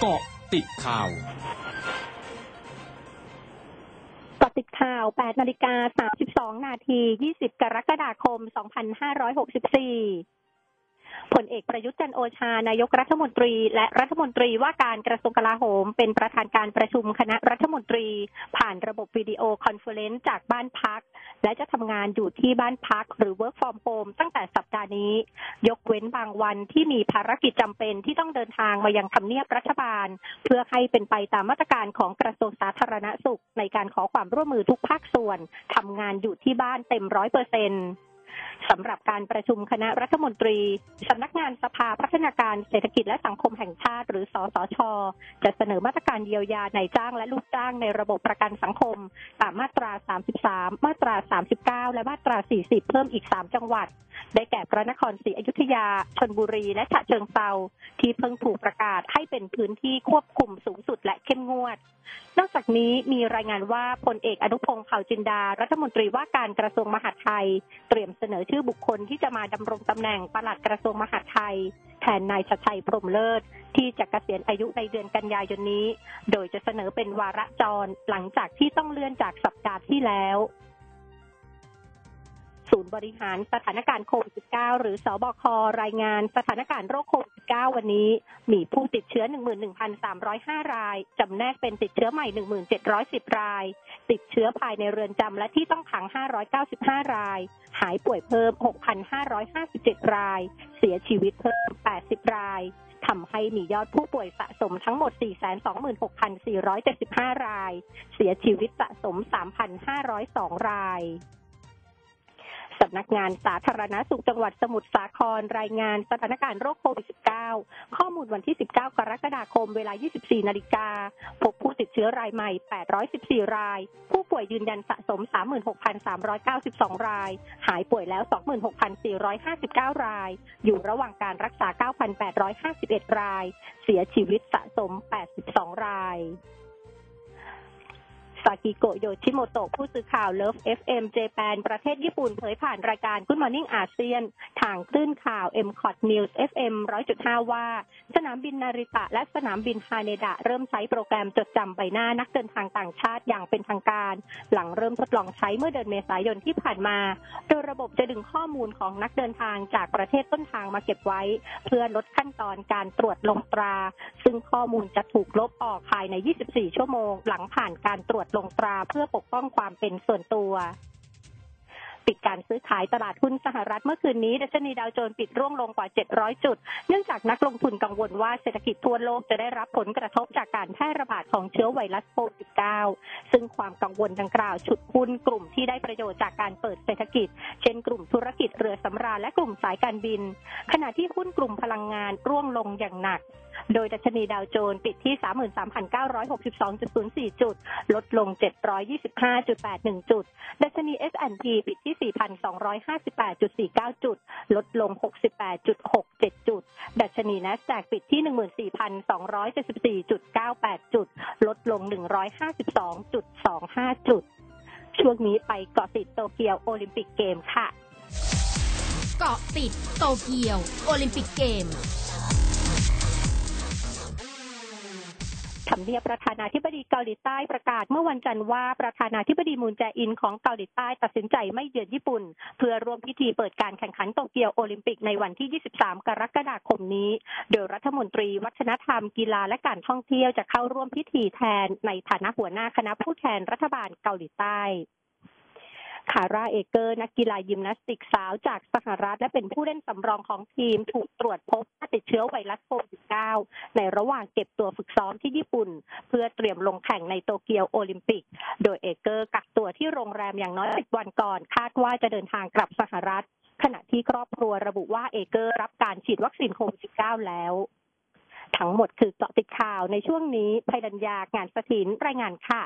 เกาะติดข่าวเกาะติดข่าว 8 นาฬิกา 32 นาที 20 กรกฎาคม 2564 พลเอกประยุทธ์จันทร์โอชานายกรัฐมนตรี และรัฐมนตรีว่าการกระทรวงกลาโหม เป็นประธานการประชุมคณะรัฐมนตรี ผ่านระบบวิดีโอคอนเฟอเรนซ์จากบ้านพัก และจะทำงานอยู่ที่บ้านพัก หรือ work from home ตั้งแต่สัปดาห์นี้ ยกเว้นบางวันที่มีภารกิจจำเป็นที่ต้องเดินทางมายังทำเนียบรัฐบาล เพื่อให้เป็นไปตามมาตรการของกระทรวงสาธารณสุข ในการขอความร่วมมือทุกภาคส่วนทำงานอยู่ที่บ้านเต็มร้อยเปอร์เซ็นต์ สำหรับการประชุมคณะรัฐมนตรีสำนักงานสภาพัฒนาการเศรษฐกิจและสังคมแห่งชาติ หรือสสช จะเสนอมาตรการเยียวยานจ้างและลูกจ้างในระบบประกันสังคม ตามมาตรา 33 มาตรา 39 และมาตรา 40 เพิ่มอีก 3 จังหวัด ได้แก่พระนครศรีอยุธยา ชนบุรี และฉะเชิงเทราที่เพิ่งถูกประกาศให้เป็นพื้นที่ควบคุมสูงสุดและเข้มงวด นอกจากนี้มีรายงานว่าพลเอกอนุพงศ์เผ่าจินดา รัฐมนตรีว่าการกระทรวงมหาดไทย เตรียมเสนอชื่อบุคคลที่จะมาดำรงตำแหน่งปลัดกระทรวงมหาดไทย แทนนายชัดชัยพรมเลิศ ที่จะเกษียณอายุในเดือนกันยายนนี้ โดยจะเสนอเป็นวาระจรหลังจากที่ต้องเลื่อนจากสัปดาห์ที่แล้ว ศูนย์บริหารสถานการณ์โควิด -19 หรือสบครายงานสถานการณ์โรคโควิด -19 วันนี้ มีผู้ติดเชื้อ 11,305 ราย จำแนกเป็นติดเชื้อใหม่ 1,710 ราย ติดเชื้อภายในเรือนจำและที่ต้องขัง 595 ราย หายป่วยเพิ่ม 6,557 ราย เสียชีวิตเพิ่ม 80 รายทำให้มียอดผู้ป่วยสะสมทั้งหมด 426,475 ราย เสียชีวิตสะสม 3,502 ราย สำนักงานสาธารณสุขจังหวัดสมุทรสาครรายงานสถานการณ์โรคโควิด -19 ข้อมูลวันที่ 19 กรกฎาคม เวลา 24 นาฬิกา พบผู้ติดเชื้อรายใหม่ 814 ราย ผู้ป่วยยืนยันสะสม 36,392 ราย หายป่วยแล้ว 26,459 ราย อยู่ระหว่างการรักษา 9,851 ราย เสียชีวิตสะสม 82 ราย ซากิโกโยชิโมโตะผู้สื่อข่าว Love FM Japan ประเทศญี่ปุ่นเผยผ่านรายการ Good Morning อาเซียน ทางคลื่นข่าว m c o t News FM 100.5 ว่า สนามบินนาริตะและสนามบินฮาเนดะ เริ่มใช้โปรแกรมจดจำใบหน้านักเดินทางต่างชาติอย่างเป็นทางการ หลังเริ่มทดลองใช้เมื่อเดือนเมษายนที่ผ่านมา โดยระบบจะดึงข้อมูลของนักเดินทางจากประเทศต้นทางมาเก็บไว้ เพื่อลดขั้นตอนการตรวจลงตรา ซึ่งข้อมูลจะถูกลบออกภายใน 24 ชั่วโมง หลังผ่านการตรวจลงตราเพื่อปกป้องความเป็นส่วนตัวปิดการซื้อขายตลาดหุ้นสหรัฐเมื่อคืนนี้ดัชนีดาวโจนส์ปิดร่วงลงกว่า 700 จุด เนื่องจากนักลงทุนกังวลว่าเศรษฐกิจทั่วโลกจะได้รับผลกระทบจากการแพร่ระบาดของเชื้อไวรัสโควิด -19 ซึ่งความกังวลดังกล่าวฉุดหุ้นกลุ่มที่ได้ประโยชน์จากการเปิดเศรษฐกิจ เช่นกลุ่มธุรกิจเรือสำราญและกลุ่มสายการบิน ขณะที่หุ้นกลุ่มพลังงานร่วงลงอย่างหนักโดยดัชนีดาวโจนส์ปิดที่ 33,962.04 จุด ลดลง 725.81 จุด ดัชนี S&P ปิดที่ 4,258.49 จุด ลดลง 68.67 จุด ดัชนี NASDAQ ปิดที่ 14,274.98 จุด ลดลง 152.25 จุด ช่วงนี้ไปเกาะติดโตเกียวโอลิมปิกเกมค่ะ เกาะติดโตเกียวโอลิมปิกเกม ทำเนียบประธานาธิบดีเกาหลีใต้ประกาศเมื่อวันจันทร์ว่าประธานาธิบดีมูนแจอินของเกาหลีใต้ตัดสินใจไม่เยือนญี่ปุ่น เพื่อร่วมพิธีเปิดการแข่งขันโตเกียวโอลิมปิกในวันที่ 23 กรกฎาคมนี้ โดยรัฐมนตรีวัฒนธรรมกีฬาและการท่องเที่ยวจะเข้าร่วมพิธีแทนในฐานะหัวหน้าคณะผู้แทนรัฐบาลเกาหลีใต้ คาร่าเอเกอร์ นักกีฬายิมนาสติกสาวจากสหรัฐและเป็นผู้เล่นสำรองของทีมถูกตรวจพบว่าติดเชื้อไวรัสโควิด -19 ในระหว่างเก็บตัวฝึกซ้อมที่ญี่ปุ่น เพื่อเตรียมลงแข่งในโตเกียวโอลิมปิก โดยเอเกอร์กักตัวที่โรงแรมอย่างน้อย10วันก่อน คาดว่าจะเดินทางกลับสหรัฐ ขณะที่ครอบครัวระบุว่าเอเกอร์รับการฉีดวัคซีนโควิด -19 แล้วทั้งหมดคือเกาะติดข่าวในช่วงนี้ภัยดัญญางานสถินรายงานค่ะ